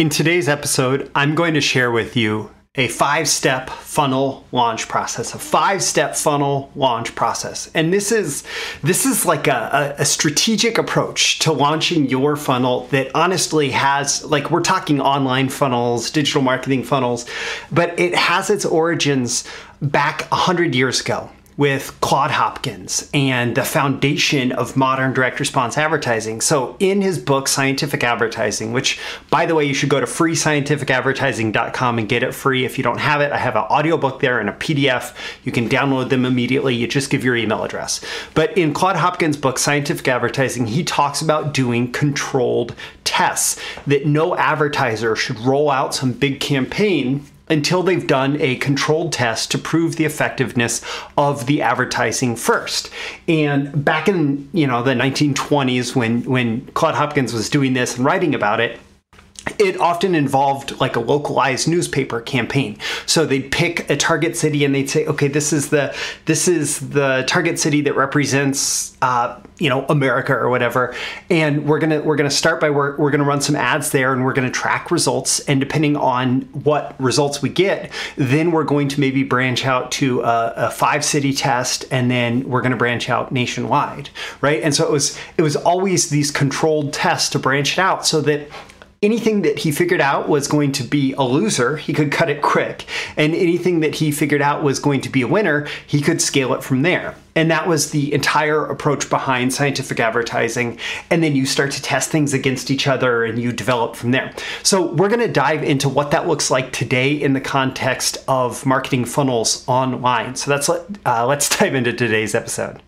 In today's episode, I'm going to share with you a five step funnel launch process, a five step funnel launch process. And this is this is like a, a, strategic approach to launching your funnel that honestly has like we're talking online funnels, digital marketing funnels, but it has its origins back 100 years ago with Claude Hopkins and the foundation of modern direct response advertising. So, in his book, Scientific Advertising, which, by the way, you should go to freescientificadvertising.com and get it free. If you don't have it, I have an audiobook there and a PDF. You can download them immediately. You just give your email address. But in Claude Hopkins' book, Scientific Advertising, he talks about doing controlled tests that no advertiser should roll out some big campaign until they've done a controlled test to prove the effectiveness of the advertising first. And back in, you know, the 1920s when when Claude Hopkins was doing this and writing about it, it often involved like a localized newspaper campaign. So they'd pick a target city and they'd say okay this is the this is the target city that represents uh, you know america or whatever. And we're gonna we're gonna start by we're, we're gonna run some ads there and we're gonna track results. And depending on what results we get then we're going to maybe branch out to a, a five city test and then we're gonna branch out nationwide. Right? And so it was it was always these controlled tests to branch it out so that anything that he figured out was going to be a loser, he could cut it quick. And anything that he figured out was going to be a winner, he could scale it from there. And that was the entire approach behind scientific advertising. And then you start to test things against each other and you develop from there. So, we're going to dive into what that looks like today in the context of marketing funnels online. So, that's uh, let's dive into today's episode.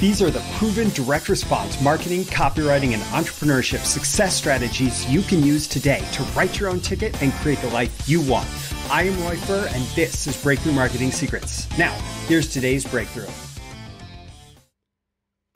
These are the proven direct response marketing, copywriting, and entrepreneurship success strategies you can use today to write your own ticket and create the life you want. I am Roy Furr, and this is Breakthrough Marketing Secrets. Now, here's today's breakthrough.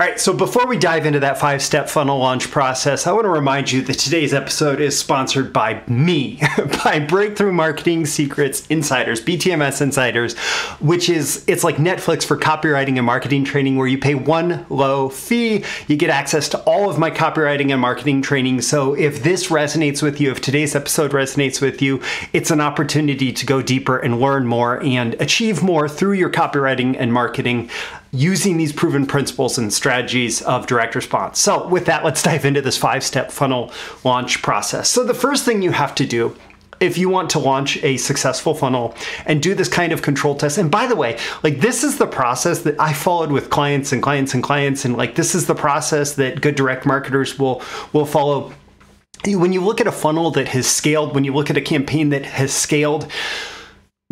All right, so before we dive into that five step funnel launch process, I want to remind you that today's episode is sponsored by me, by Breakthrough Marketing Secrets Insiders, BTMS Insiders, which is, it's like Netflix for copywriting and marketing training where you pay one low fee. You get access to all of my copywriting and marketing training. So if this resonates with you, if today's episode resonates with you, it's an opportunity to go deeper and learn more and achieve more through your copywriting and marketing using these proven principles and strategies of direct response. So, with that, let's dive into this five step funnel launch process. So, the first thing you have to do if you want to launch a successful funnel and do this kind of control test and by the way like this is the process that i followed with clients and clients and clients and like this is the process that good direct marketers will will follow when you look at a funnel that has scaled when you look at a campaign that has scaled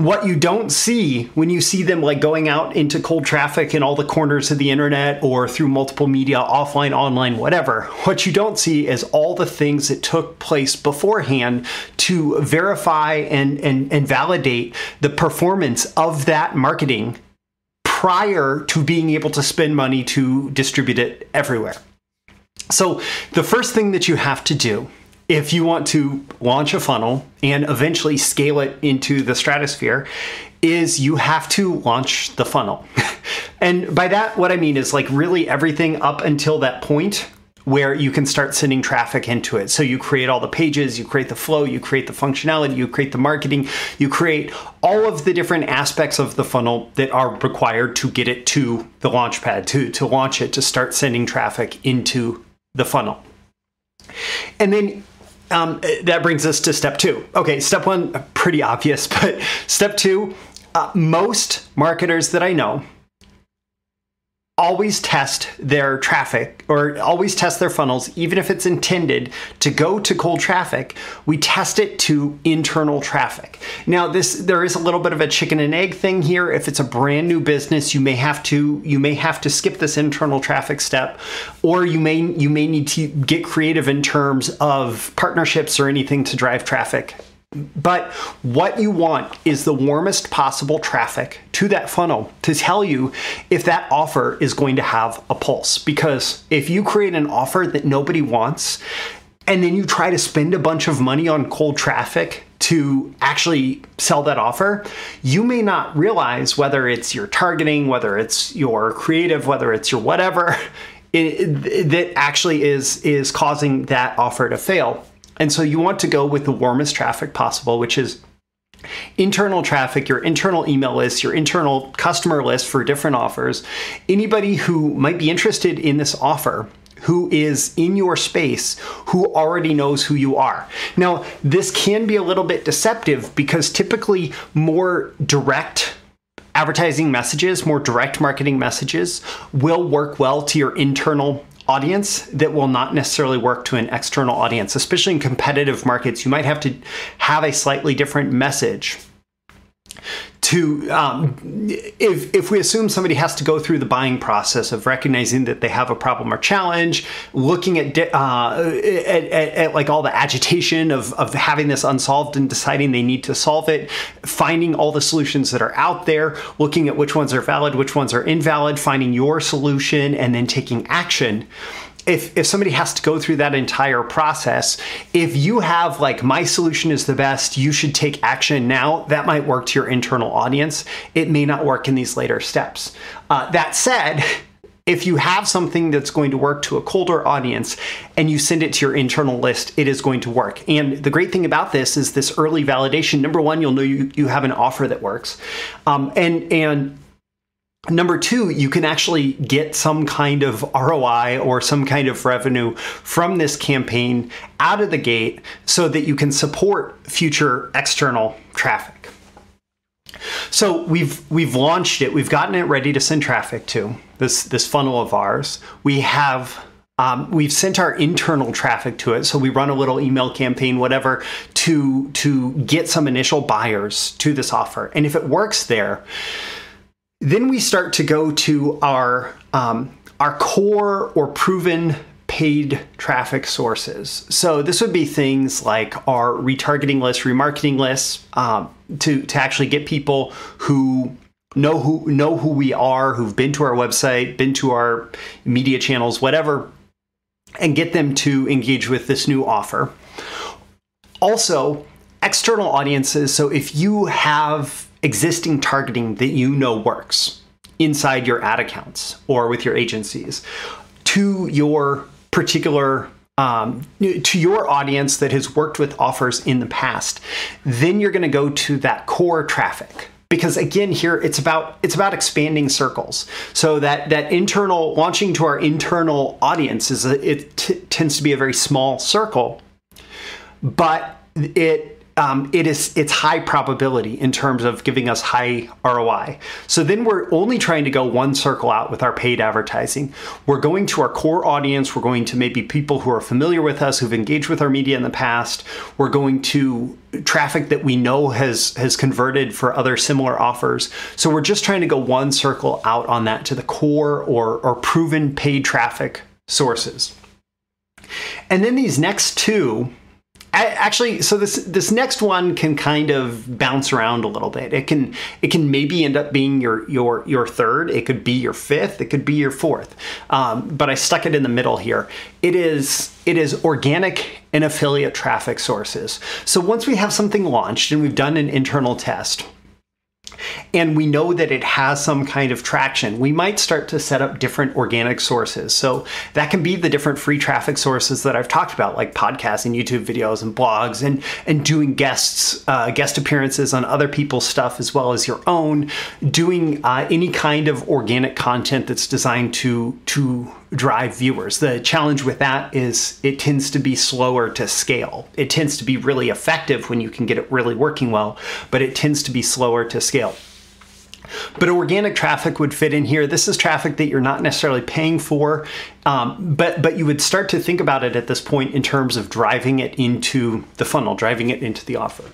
what you don't see when you see them like going out into cold traffic in all the corners of the internet or through multiple media, offline, online, whatever, what you don't see is all the things that took place beforehand to verify and, and, and validate the performance of that marketing prior to being able to spend money to distribute it everywhere. So, the first thing that you have to do if you want to launch a funnel and eventually scale it into the stratosphere is you have to launch the funnel. and by that what I mean is like really everything up until that point where you can start sending traffic into it. So you create all the pages, you create the flow, you create the functionality, you create the marketing, you create all of the different aspects of the funnel that are required to get it to the launch pad, to, to launch it, to start sending traffic into the funnel. And then um, that brings us to step two. Okay, step one, pretty obvious, but step two, uh, most marketers that I know always test their traffic or always test their funnels, even if it's intended to go to cold traffic, we test it to internal traffic. Now, this there is a little bit of a chicken and egg thing here. If it's a brand new business, you may have to you may have to skip this internal traffic step, or you may you may need to get creative in terms of partnerships or anything to drive traffic but what you want is the warmest possible traffic to that funnel to tell you if that offer is going to have a pulse. Because if you create an offer that nobody wants, and then you try to spend a bunch of money on cold traffic to actually sell that offer, you may not realize whether it's your targeting, whether it's your creative, whether it's your whatever, it, that actually is is causing that offer to fail And so you want to go with the warmest traffic possible, which is internal traffic, your internal email list, your internal customer list for different offers, anybody who might be interested in this offer who is in your space who already knows who you are. Now, this can be a little bit deceptive because typically more direct advertising messages, more direct marketing messages will work well to your internal audience that will not necessarily work to an external audience, especially in competitive markets. You might have to have a slightly different message to um, if if we assume somebody has to go through the buying process of recognizing that they have a problem or challenge, looking at uh, at, at, at, like all the agitation of of having this unsolved and deciding they need to solve it, finding all the solutions that are out there, looking at which ones are valid, which ones are invalid, finding your solution, and then taking action if if somebody has to go through that entire process if you have like my solution is the best you should take action now that might work to your internal audience it may not work in these later steps uh, that said if you have something that's going to work to a colder audience and you send it to your internal list, it is going to work. And the great thing about this is this early validation. Number one, you'll know you, you have an offer that works. Um, and, and Number two, you can actually get some kind of ROI or some kind of revenue from this campaign out of the gate so that you can support future external traffic. So we've we've launched it. We've gotten it ready to send traffic to this this funnel of ours. We have um, we've sent our internal traffic to it, so we run a little email campaign, whatever, to to get some initial buyers to this offer. And if it works there, then we start to go to our um, our core or proven paid traffic sources. So this would be things like our retargeting lists, remarketing lists, um, to to actually get people who know who know who we are, who've been to our website, been to our media channels, whatever, and get them to engage with this new offer. Also, external audiences. So if you have existing targeting that you know works inside your ad accounts or with your agencies to your particular um, to your audience that has worked with offers in the past then you're going to go to that core traffic. Because again here it's about it's about expanding circles. So that that internal launching to our internal audience is a, it t- tends to be a very small circle but it um, it is it's high probability in terms of giving us high ROI. So then we're only trying to go one circle out with our paid advertising. We're going to our core audience. We're going to maybe people who are familiar with us, who've engaged with our media in the past. We're going to traffic that we know has has converted for other similar offers. So we're just trying to go one circle out on that to the core or or proven paid traffic sources. And then these next two actually so this this next one can kind of bounce around a little bit. It can it can maybe end up being your your your third. It could be your fifth. It could be your fourth. Um, but i stuck it in the middle here. It is it is organic and affiliate traffic sources. So once we have something launched and we've done an internal test and we know that it has some kind of traction, we might start to set up different organic sources. So that can be the different free traffic sources that I've talked about, like podcasts and YouTube videos and blogs, and and doing guests uh, guest appearances on other people's stuff as well as your own, doing uh, any kind of organic content that's designed to to drive viewers. The challenge with that is it tends to be slower to scale. It tends to be really effective when you can get it really working well, but it tends to be slower to scale. But organic traffic would fit in here. This is traffic that you're not necessarily paying for, um, but but you would start to think about it at this point in terms of driving it into the funnel, driving it into the offer.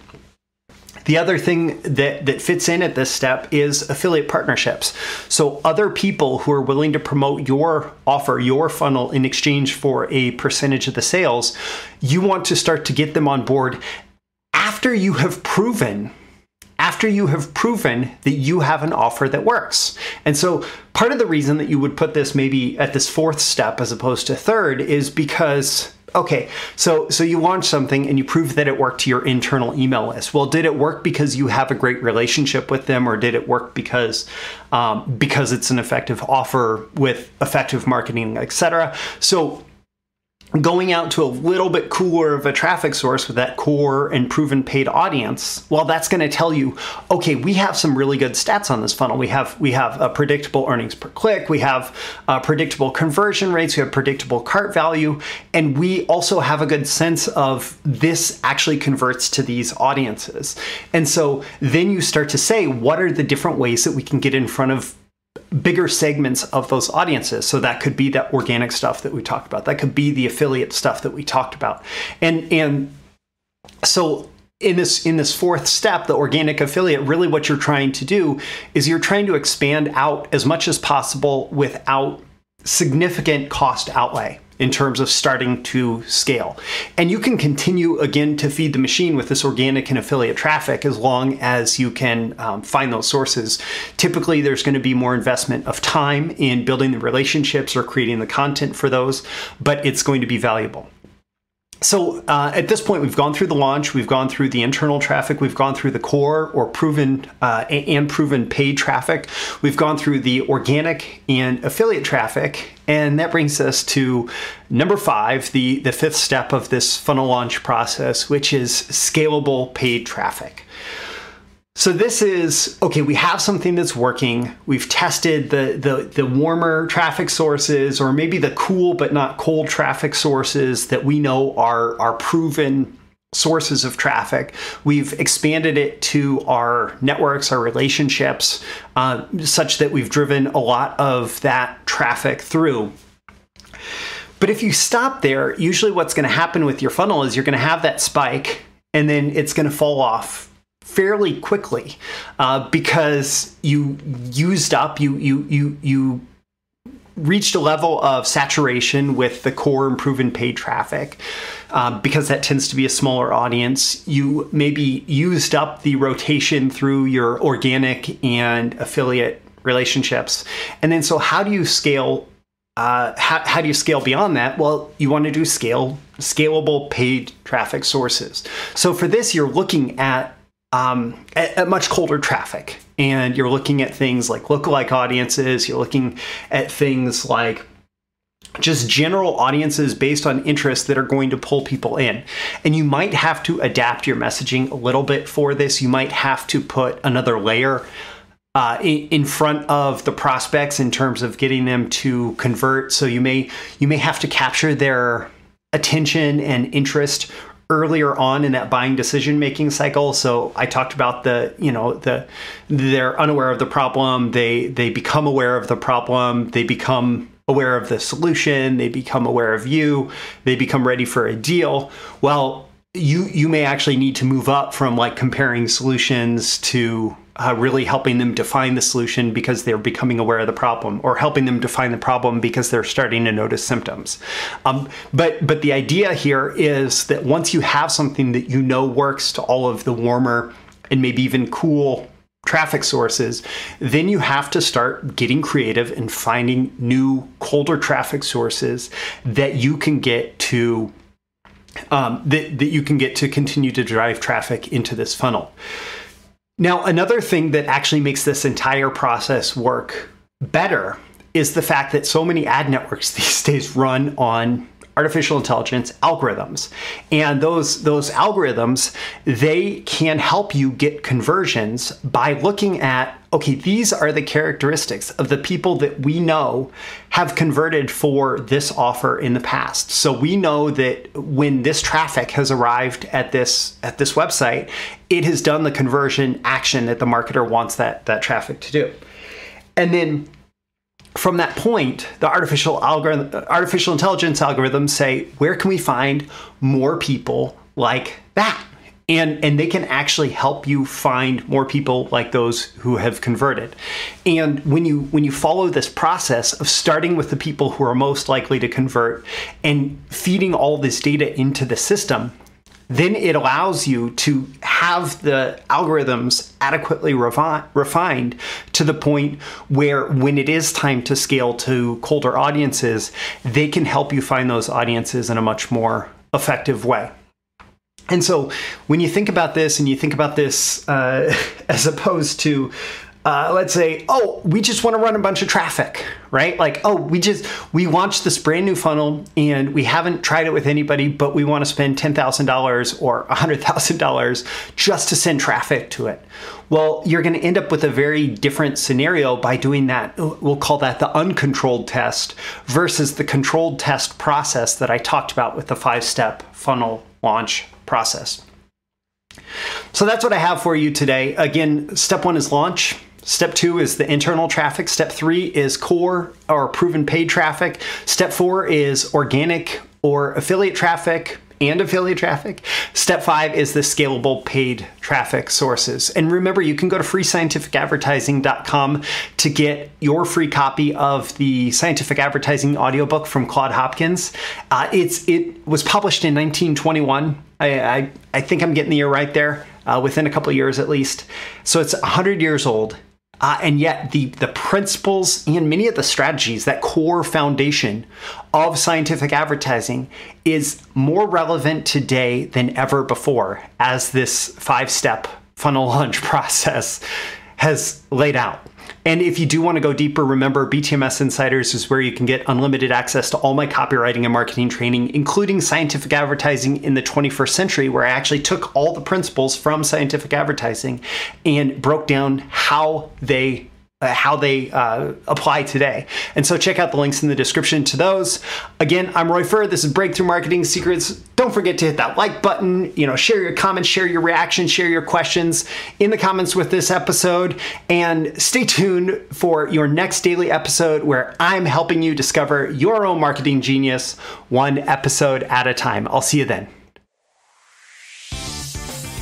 The other thing that, that fits in at this step is affiliate partnerships. So, other people who are willing to promote your offer, your funnel in exchange for a percentage of the sales, you want to start to get them on board after you have proven after you have proven that you have an offer that works. And so part of the reason that you would put this maybe at this fourth step as opposed to third is because Okay, so so you launch something and you prove that it worked to your internal email list. Well, did it work because you have a great relationship with them, or did it work because um, because it's an effective offer with effective marketing, etc.? So going out to a little bit cooler of a traffic source with that core and proven paid audience well that's going to tell you okay we have some really good stats on this funnel. We have we have a predictable earnings per click we have uh, predictable conversion rates we have predictable cart value and we also have a good sense of this actually converts to these audiences. And so then you start to say what are the different ways that we can get in front of bigger segments of those audiences. So that could be that organic stuff that we talked about. That could be the affiliate stuff that we talked about. And and so in this in this fourth step, the organic affiliate, really what you're trying to do is you're trying to expand out as much as possible without significant cost outlay in terms of starting to scale. And you can continue again to feed the machine with this organic and affiliate traffic as long as you can um, find those sources. Typically, there's going to be more investment of time in building the relationships or creating the content for those, but it's going to be valuable so uh, at this point, we've gone through the launch, we've gone through the internal traffic, we've gone through the core or proven uh, and proven paid traffic, we've gone through the organic and affiliate traffic, and that brings us to number five, the the fifth step of this funnel launch process, which is scalable paid traffic. So this is okay. We have something that's working. We've tested the, the the warmer traffic sources, or maybe the cool but not cold traffic sources that we know are are proven sources of traffic. We've expanded it to our networks, our relationships, uh, such that we've driven a lot of that traffic through. But if you stop there, usually what's going to happen with your funnel is you're going to have that spike, and then it's going to fall off fairly quickly uh, because you used up you you you you reached a level of saturation with the core and proven paid traffic uh, because that tends to be a smaller audience you maybe used up the rotation through your organic and affiliate relationships and then so how do you scale uh, how, how do you scale beyond that? Well, you want to do scale scalable paid traffic sources. So for this, you're looking at um, at, at, much colder traffic. And you're looking at things like lookalike audiences, you're looking at things like just general audiences based on interest that are going to pull people in. And you might have to adapt your messaging a little bit for this. You might have to put another layer uh, in front of the prospects in terms of getting them to convert. So you may you may have to capture their attention and interest earlier on in that buying decision making cycle. So i talked about the you know the they're unaware of the problem. They they become aware of the problem. They become aware of the solution. They become aware of you. They become ready for a deal. Well you you may actually need to move up from like comparing solutions to uh, really helping them define the solution because they're becoming aware of the problem, or helping them define the problem because they're starting to notice symptoms. Um, but but the idea here is that once you have something that you know works to all of the warmer and maybe even cool traffic sources, then you have to start getting creative and finding new colder traffic sources that you can get to um, that, that you can get to continue to drive traffic into this funnel. Now, another thing that actually makes this entire process work better is the fact that so many ad networks these days run on artificial intelligence algorithms. And those those algorithms, they can help you get conversions by looking at okay, these are the characteristics of the people that we know have converted for this offer in the past. So we know that when this traffic has arrived at this at this website, it has done the conversion action that the marketer wants that that traffic to do. And then from that point, the artificial algorithm, artificial intelligence algorithms say, where can we find more people like that? And, and they can actually help you find more people like those who have converted. And when you when you follow this process of starting with the people who are most likely to convert and feeding all this data into the system, then it allows you to have the algorithms adequately refi- refined to the point where when it is time to scale to colder audiences, they can help you find those audiences in a much more effective way. And so when you think about this and you think about this uh, as opposed to uh, let's say, oh, we just want to run a bunch of traffic, right? Like, oh, we just we launched this brand new funnel and we haven't tried it with anybody, but we want to spend ten thousand dollars or hundred thousand dollars just to send traffic to it. Well, you're going to end up with a very different scenario by doing that. We'll call that the uncontrolled test versus the controlled test process that I talked about with the five step funnel launch process. So that's what I have for you today. Again, step one is launch. Step two is the internal traffic. Step three is core or proven paid traffic. Step four is organic or affiliate traffic and affiliate traffic. Step five is the scalable paid traffic sources. And remember, you can go to freescientificadvertising.com to get your free copy of the scientific advertising audiobook from Claude Hopkins. Uh, it's it was published in 1921. I, I, I think I'm getting the year right there, uh, within a couple years at least. So it's 100 years old. Uh, and yet, the, the principles and many of the strategies, that core foundation of scientific advertising, is more relevant today than ever before as this five step funnel launch process has laid out. And if you do want to go deeper, remember BTMS Insiders is where you can get unlimited access to all my copywriting and marketing training, including scientific advertising in the 21st century, where I actually took all the principles from scientific advertising and broke down how they uh, how they uh, apply today. And so check out the links in the description to those. Again, I'm Roy Furr. This is Breakthrough Marketing Secrets. Don't forget to hit that like button, you know, share your comments, share your reactions, share your questions in the comments with this episode and stay tuned for your next daily episode where I'm helping you discover your own marketing genius one episode at a time. I'll see you then.